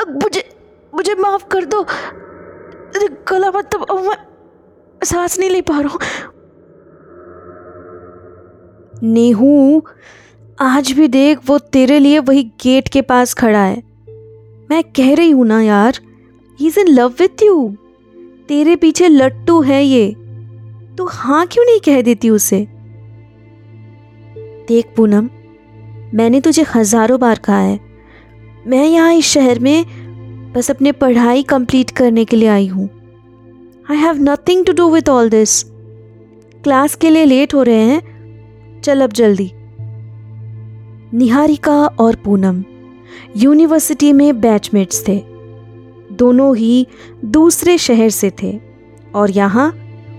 अब मुझे मुझे माफ़ कर दो। गला अब मैं सांस नहीं ले पा रहा हूँ। नेहू, आज भी देख, वो तेरे लिए वही गेट के पास खड़ा है। मैं कह रही हूँ ना यार he is in love with you तेरे पीछे लट्टू है ये। तू हाँ क्यों नहीं कह देती उसे? देख, पूनम, मैंने तुझे हज़ारों बार कहा है। मैं यहाँ इस शहर में बस अपने पढ़ाई कंप्लीट करने के लिए आई हूँ। I have nothing to do with all this class के लिए लेट हो रहे हैं। चल अब जल्दी। निहारिका और पूनम यूनिवर्सिटी में बैचमेट्स थे। दोनों ही दूसरे शहर से थे और यहाँ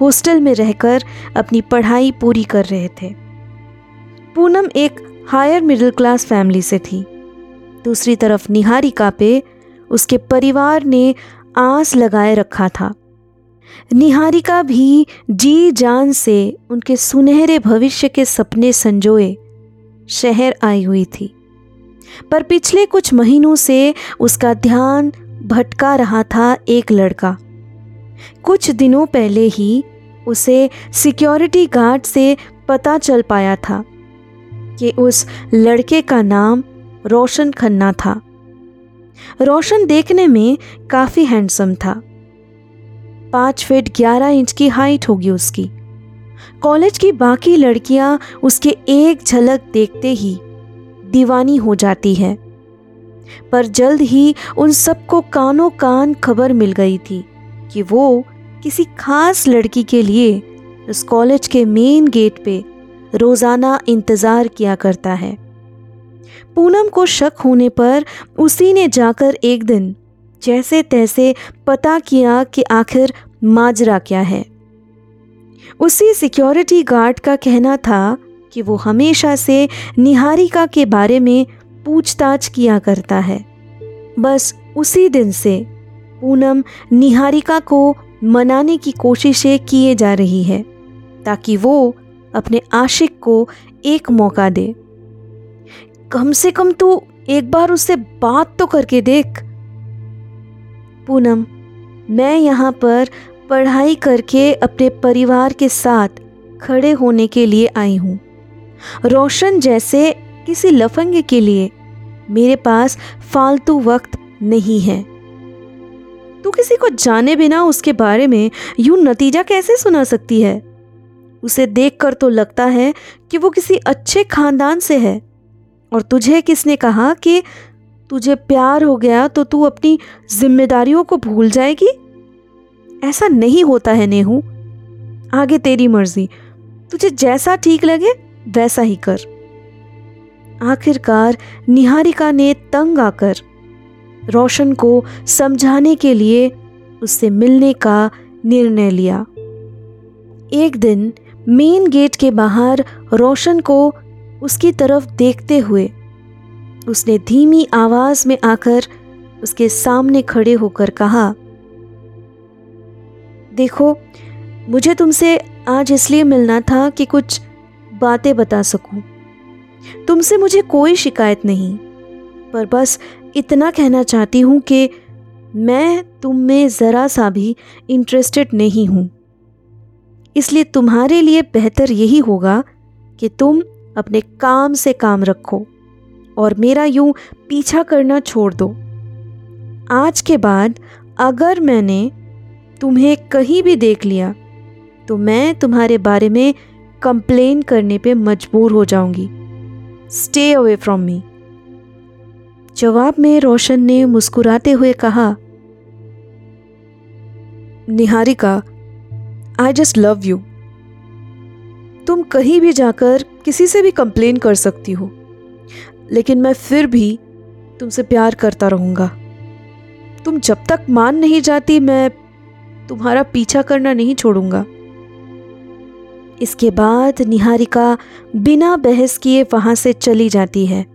हॉस्टल में रहकर अपनी पढ़ाई पूरी कर रहे थे। पूनम एक हायर मिडिल क्लास फैमिली से थी। दूसरी तरफ़ निहारिका पे उसके परिवार ने आस लगाए रखा था। निहारिका भी जी जान से उनके सुनहरे भविष्य के सपने संजोए शहर आई हुई थी। पर पिछले कुछ महीनों से उसका ध्यान भटका रहा था एक लड़का। कुछ दिनों पहले ही उसे सिक्योरिटी गार्ड से पता चल पाया था कि उस लड़के का नाम रोशन खन्ना था। रोशन देखने में काफ़ी हैंडसम था। पाँच फीट ग्यारह इंच की हाइट होगी उसकी। कॉलेज की बाकी लड़कियाँ उसके एक झलक देखते ही दीवानी हो जाती है। पर जल्द ही उन सबको कानों कान खबर मिल गई थी कि वो किसी खास लड़की के लिए उस कॉलेज के मेन गेट पे रोज़ाना इंतज़ार किया करता है। पूनम को शक होने पर उसी ने जाकर एक दिन जैसे तैसे पता किया कि आखिर माजरा क्या है। उसी सिक्योरिटी गार्ड का कहना था कि वो हमेशा से निहारिका के बारे में पूछताछ किया करता है। बस उसी दिन से पूनम निहारिका को मनाने की कोशिशें किए जा रही है ताकि वो अपने आशिक को एक मौका दे। कम से कम तू एक बार उससे बात तो करके देख। पूनम, मैं यहाँ पर पढ़ाई करके अपने परिवार के साथ खड़े होने के लिए आई हूँ। रोशन जैसे किसी लफंगे के लिए मेरे पास फालतू वक्त नहीं है। तू किसी को जाने बिना उसके बारे में यूँ नतीजा कैसे सुना सकती है? उसे देखकर तो लगता है कि वो किसी अच्छे खानदान से है। और तुझे किसने कहा कि तुझे प्यार हो गया तो तू अपनी जिम्मेदारियों को भूल जाएगी? ऐसा नहीं होता है नेहू। आगे तेरी मर्ज़ी। तुझे जैसा ठीक लगे, वैसा ही कर। आखिरकार निहारिका ने तंग आकर रोशन को समझाने के लिए उससे मिलने का निर्णय लिया। एक दिन मेन गेट के बाहर रोशन को उसकी तरफ़ देखते हुए, उसने धीमी आवाज़ में आकर उसके सामने खड़े होकर कहा, देखो, मुझे तुमसे आज इसलिए मिलना था कि कुछ बातें बता सकूँ। तुमसे मुझे कोई शिकायत नहीं, पर बस इतना कहना चाहती हूँ कि मैं तुम में ज़रा सा भी इंटरेस्टेड नहीं हूँ इसलिए तुम्हारे लिए बेहतर यही होगा कि तुम अपने काम से काम रखो और मेरा यूँ पीछा करना छोड़ दो। आज के बाद अगर मैंने तुम्हें कहीं भी देख लिया तो मैं तुम्हारे बारे में कंप्लेन करने पे मजबूर हो जाऊँगी। स्टे अवे फ्रॉम मी जवाब में रोशन ने मुस्कुराते हुए कहा, Niharika I just love you तुम कहीं भी जाकर किसी से भी कंप्लेन कर सकती हो। लेकिन मैं फिर भी तुमसे प्यार करता रहूँगा। तुम जब तक मान नहीं जाती, मैं तुम्हारा पीछा करना नहीं छोड़ूँगा। इसके बाद निहारिका बिना बहस किए वहाँ से चली जाती है।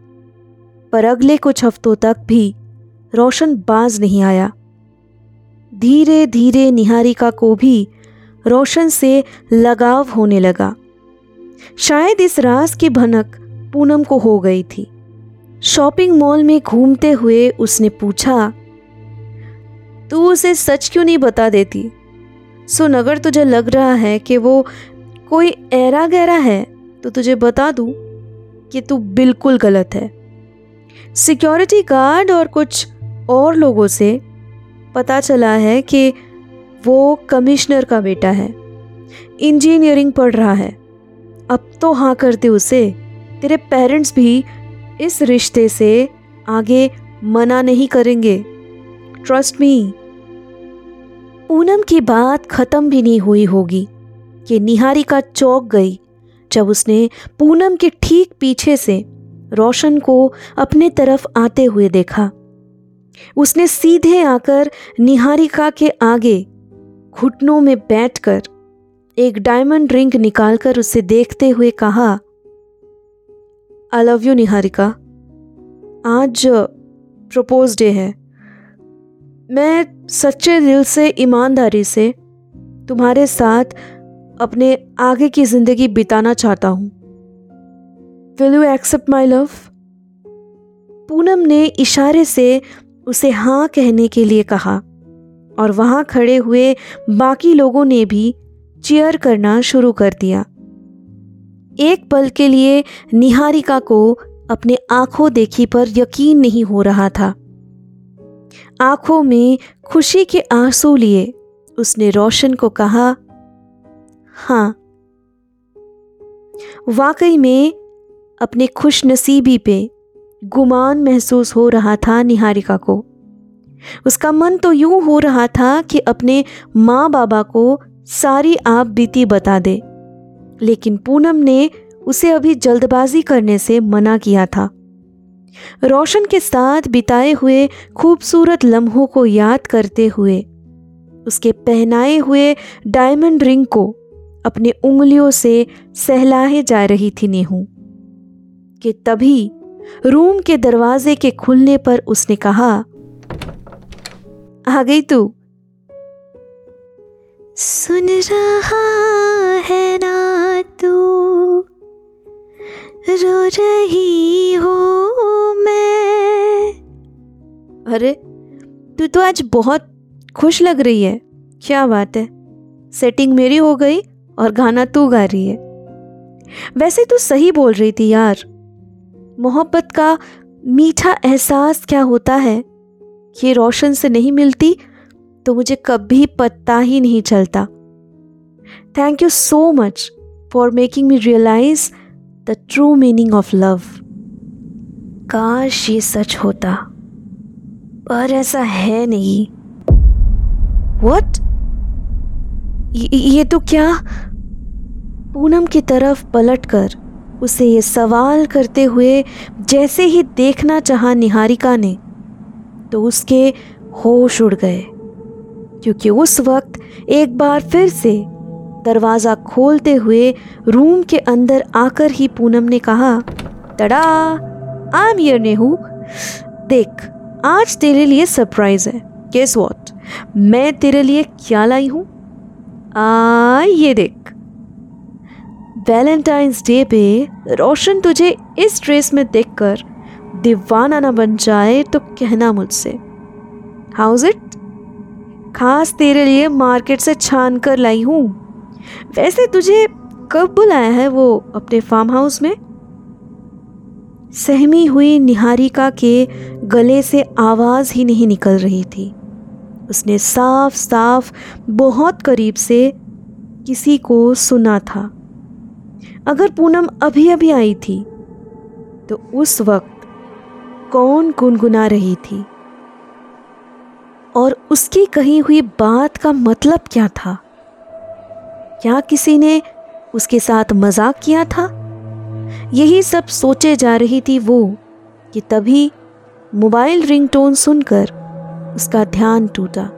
पर अगले कुछ हफ्तों तक भी रोशन बाज नहीं आया। धीरे धीरे निहारिका को भी रोशन से लगाव होने लगा। शायद इस राज की भनक पूनम को हो गई थी। शॉपिंग मॉल में घूमते हुए उसने पूछा, तू उसे सच क्यों नहीं बता देती? सुन, अगर तुझे लग रहा है कि वो कोई ऐरा गहरा है तो तुझे बता दूँ कि तू बिल्कुल गलत है। सिक्योरिटी गार्ड और कुछ और लोगों से पता चला है कि वो कमिश्नर का बेटा है। इंजीनियरिंग पढ़ रहा है। अब तो हाँ करते उसे। तेरे पेरेंट्स भी इस रिश्ते से आगे मना नहीं करेंगे। ट्रस्ट मी पूनम की बात खत्म भी नहीं हुई होगी। कि निहारिका चौक गई, जब उसने पूनम के ठीक पीछे से रोशन को अपने तरफ़ आते हुए देखा। उसने सीधे आकर निहारिका के आगे घुटनों में बैठकर एक डायमंड रिंग निकालकर उसे देखते हुए कहा आई लव यू निहारिका आज प्रपोज डे है। मैं सच्चे दिल से, ईमानदारी से तुम्हारे साथ अपने आगे की ज़िंदगी बिताना चाहता हूँ। Will you accept my love Poonam ने इशारे से उसे हाँ कहने के लिए कहा और वहाँ खड़े हुए बाकी लोगों ने भी चीयर करना शुरू कर दिया। एक पल के लिए निहारिका को अपने आँखों देखी पर यकीन नहीं हो रहा था। आँखों में खुशी के आँसू लिए उसने रोशन को कहा हाँ। वाकई में अपने खुशनसीबी पे गुमान महसूस हो रहा था निहारिका को। उसका मन तो यूँ हो रहा था कि अपने माँ बाबा को सारी आप बीती बता दे। लेकिन पूनम ने उसे अभी जल्दबाजी करने से मना किया था। रोशन के साथ बिताए हुए खूबसूरत लम्हों को याद करते हुए, उसके पहनाए हुए डायमंड रिंग को अपने उंगलियों से सहलाए जा रही थी नेहू, कि तभी रूम के दरवाजे के खुलने पर उसने कहा, आ गई तू। सुन रहा है ना तू? रो रही हो मैं। अरे, तू तो आज बहुत खुश लग रही है। क्या बात है। सेटिंग मेरी हो गई और गाना तू गा रही है। वैसे तू सही बोल रही थी यार। मोहब्बत का मीठा एहसास क्या होता है? ये रोशन से नहीं मिलती तो मुझे कभी पता ही नहीं चलता। Thank you so much for making me realize the true meaning of love काश ये सच होता, पर ऐसा है नहीं। वट ये तो क्या? पूनम की तरफ़ पलटकर उसे ये सवाल करते हुए जैसे ही देखना चाहा निहारिका ने तो उसके होश उड़ गए। क्योंकि उस वक्त एक बार फिर से दरवाज़ा खोलते हुए रूम के अंदर आकर ही पूनम ने कहा, तड़ा आम यर नेहू। देख, आज तेरे लिए सरप्राइज़ है। गेस वॉट मैं तेरे लिए क्या लाई हूँ? आ ये देख। वैलेंटाइंस डे पे रोशन तुझे इस ड्रेस में देखकर दीवाना ना बन जाए तो कहना मुझसे। हाउज इट खास तेरे लिए मार्केट से छान कर लाई हूँ। वैसे तुझे कब बुलाया है वो अपने फार्म हाउस में? सहमी हुई निहारिका के गले से आवाज़ ही नहीं निकल रही थी। उसने साफ़ साफ़ बहुत करीब से किसी को सुना था। अगर पूनम अभी अभी आई थी तो उस वक्त कौन गुनगुना रही थी? और उसकी कही हुई बात का मतलब क्या था? क्या किसी ने उसके साथ मज़ाक किया था? यही सब सोचे जा रही थी वो कि तभी मोबाइल रिंगटोन सुनकर उसका ध्यान टूटा।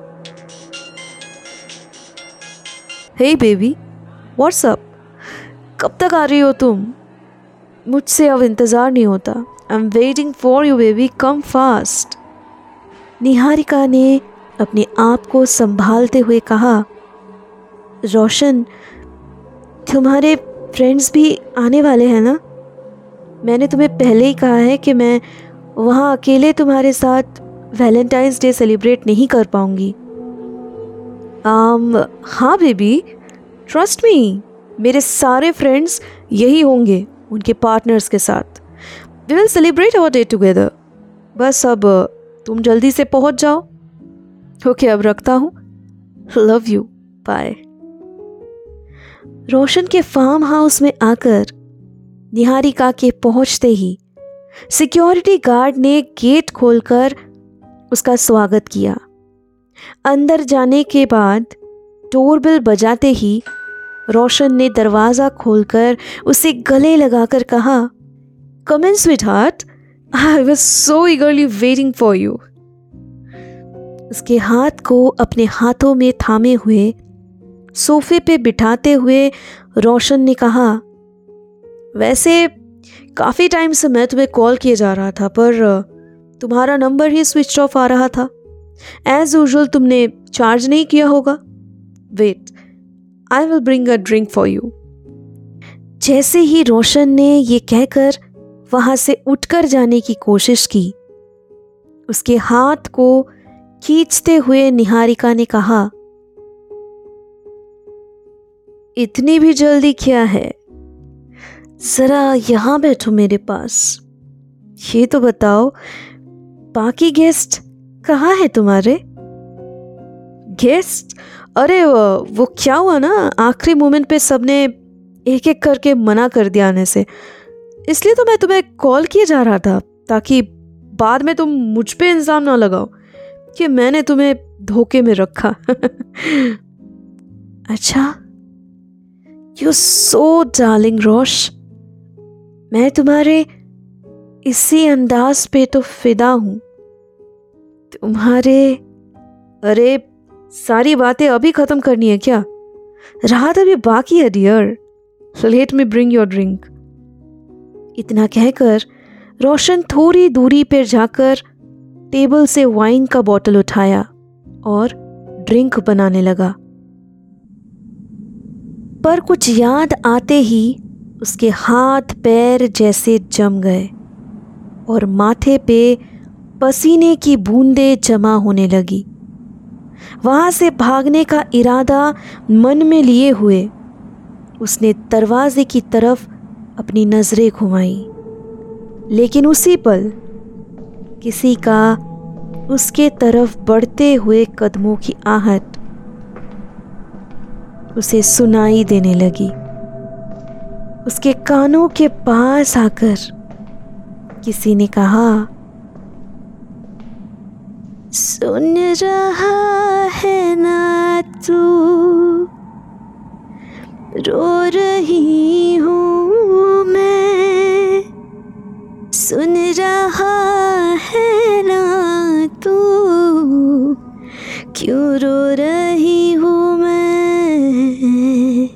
हे बेबी व्हाट्सअप कब तक आ रही हो तुम? मुझसे अब इंतज़ार नहीं होता। I am waiting for you baby come fast Niharika ने अपने आप को संभालते हुए कहा, रोशन, तुम्हारे फ्रेंड्स भी आने वाले हैं ना? मैंने तुम्हें पहले ही कहा है कि मैं वहाँ अकेले तुम्हारे साथ वैलेंटाइंस डे सेलिब्रेट नहीं कर पाऊँगी। आम हाँ बेबी ट्रस्ट मी मेरे सारे फ्रेंड्स यही होंगे उनके पार्टनर्स के साथ। We will celebrate our day together बस अब तुम जल्दी से पहुँच जाओ। ओके, अब रखता हूँ। लव यू बाय रोशन के फार्म हाउस में आकर निहारिका के पहुँचते ही सिक्योरिटी गार्ड ने गेट खोलकर उसका स्वागत किया। अंदर जाने के बाद डोरबेल बजाते ही रोशन ने दरवाज़ा खोलकर उसे गले लगाकर कहा come in sweetheart I was so eagerly waiting for you उसके हाथ को अपने हाथों में थामे हुए, सोफे पे बिठाते हुए रोशन ने कहा, वैसे काफ़ी टाइम से मैं तुम्हें कॉल किए जा रहा था, पर तुम्हारा नंबर ही स्विच ऑफ़ आ रहा था। एज यूजल तुमने चार्ज नहीं किया होगा। Wait I will bring a drink for you जैसे ही रोशन ने ये कहकर वहाँ से उठकर जाने की कोशिश की। उसके हाथ को खींचते हुए निहारिका ने कहा, इतनी भी जल्दी क्या है? जरा यहाँ बैठो मेरे पास। ये तो बताओ, बाकी गेस्ट कहाँ है तुम्हारे? गेस्ट? अरे, वो क्या हुआ ना? आखिरी मोमेंट पे सबने एक एक करके मना कर दिया आने से। इसलिए तो मैं तुम्हें कॉल किए जा रहा था, ताकि बाद में तुम मुझ पे इल्ज़ाम ना लगाओ कि मैंने तुम्हें धोखे में रखा। अच्छा यू सो डार्लिंग रोश मैं तुम्हारे इसी अंदाज पे तो फिदा हूँ। तुम्हारे, अरे, सारी बातें अभी ख़त्म करनी है क्या? राहत अभी बाकी है dear let me bring your drink इतना कहकर रोशन थोड़ी दूरी पर जाकर टेबल से वाइन का बोतल उठाया और ड्रिंक बनाने लगा। पर कुछ याद आते ही उसके हाथ पैर जैसे जम गए और माथे पे पसीने की बूंदें जमा होने लगी। वहाँ से भागने का इरादा मन में लिए हुए उसने दरवाजे की तरफ़ अपनी नज़रें घुमाई। लेकिन उसी पल किसी का उसके तरफ़ बढ़ते हुए कदमों की आहट उसे सुनाई देने लगी। उसके कानों के पास आकर किसी ने कहा, सुन रहा है ना तू? रो रही हूँ मैं। सुन रहा है ना तू? क्यों रो रही हूँ मैं?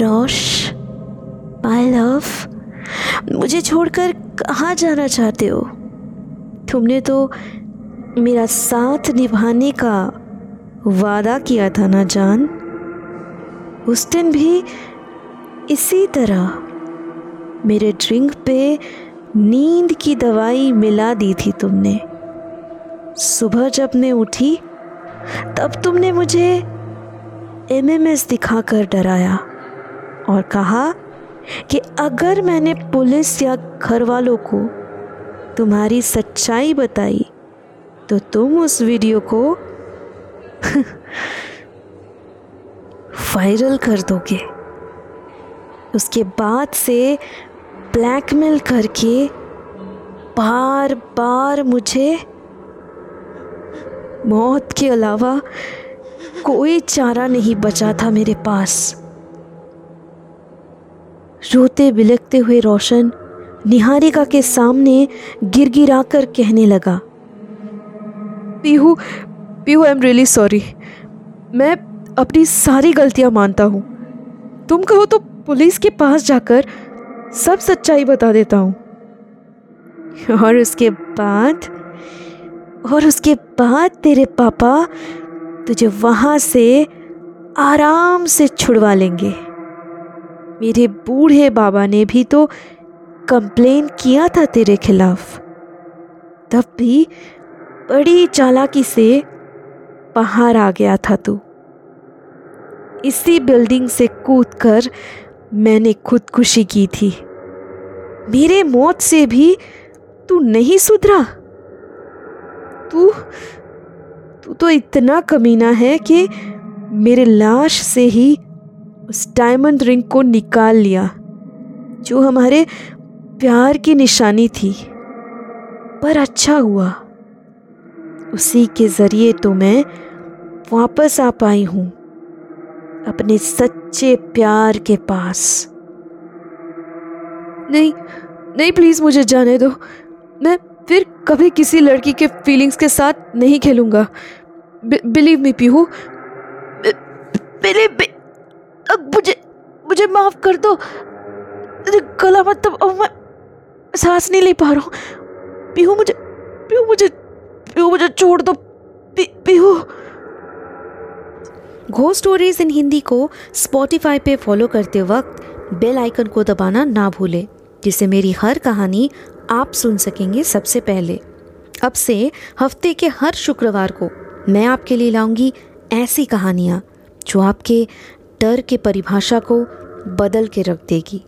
रोश माय लव मुझे छोड़कर कहाँ जाना चाहते हो? तुमने तो मेरा साथ निभाने का वादा किया था ना जान? उस दिन भी इसी तरह मेरे ड्रिंक पे नींद की दवाई मिला दी थी तुमने। सुबह जब मैं उठी, तब तुमने मुझे एम एम एमएमएस दिखाकर डराया और कहा कि अगर मैंने पुलिस या घर वालों को तुम्हारी सच्चाई बताई तो तुम उस वीडियो को वायरल कर दोगे। उसके बाद से ब्लैकमेल करके बार बार मुझे मौत के अलावा कोई चारा नहीं बचा था मेरे पास। रोते बिलकते हुए रोशन निहारिका के सामने गिरगिराकर कहने लगा, Pihu Pihu I am really sorry मैं अपनी सारी गलतियाँ मानता हूँ। तुम कहो तो पुलिस के पास जाकर सब सच्चाई बता देता हूँ। और उसके बाद, और उसके बाद तेरे पापा तुझे वहाँ से आराम से छुड़वा लेंगे। मेरे बूढ़े बाबा ने भी तो कंप्लेन किया था तेरे खिलाफ। तब भी बड़ी चालाकी से बाहर आ गया था तू। इसी बिल्डिंग से कूदकर मैंने खुदकुशी की थी। मेरे मौत से भी तू नहीं सुधरा। तू तू तो इतना कमीना है कि मेरे लाश से ही उस डायमंड रिंग को निकाल लिया, जो हमारे प्यार की निशानी थी। पर अच्छा हुआ। उसी के ज़रिए तो मैं वापस आ पाई हूँ। अपने सच्चे प्यार के पास। नहीं नहीं प्लीज़ मुझे जाने दो। मैं फिर कभी किसी लड़की के फीलिंग्स के साथ नहीं खेलूँगा। Believe me Pihu. बिलीव मुझे मुझे माफ़ कर दो। गला मतलब मैं सांस नहीं ले पा रहा हूँ। पीहू मुझे पीहू मुझे पीहू मुझे छोड़ दो। पीहू। घो स्टोरीज इन हिंदी को स्पॉटिफाई पे फॉलो करते वक्त बेल आइकन को दबाना ना भूलें, जिससे मेरी हर कहानी आप सुन सकेंगे सबसे पहले। अब से हफ़्ते के हर शुक्रवार को मैं आपके लिए लाऊँगी ऐसी कहानियाँ, जो आपके डर के परिभाषा को बदल के रख देगी।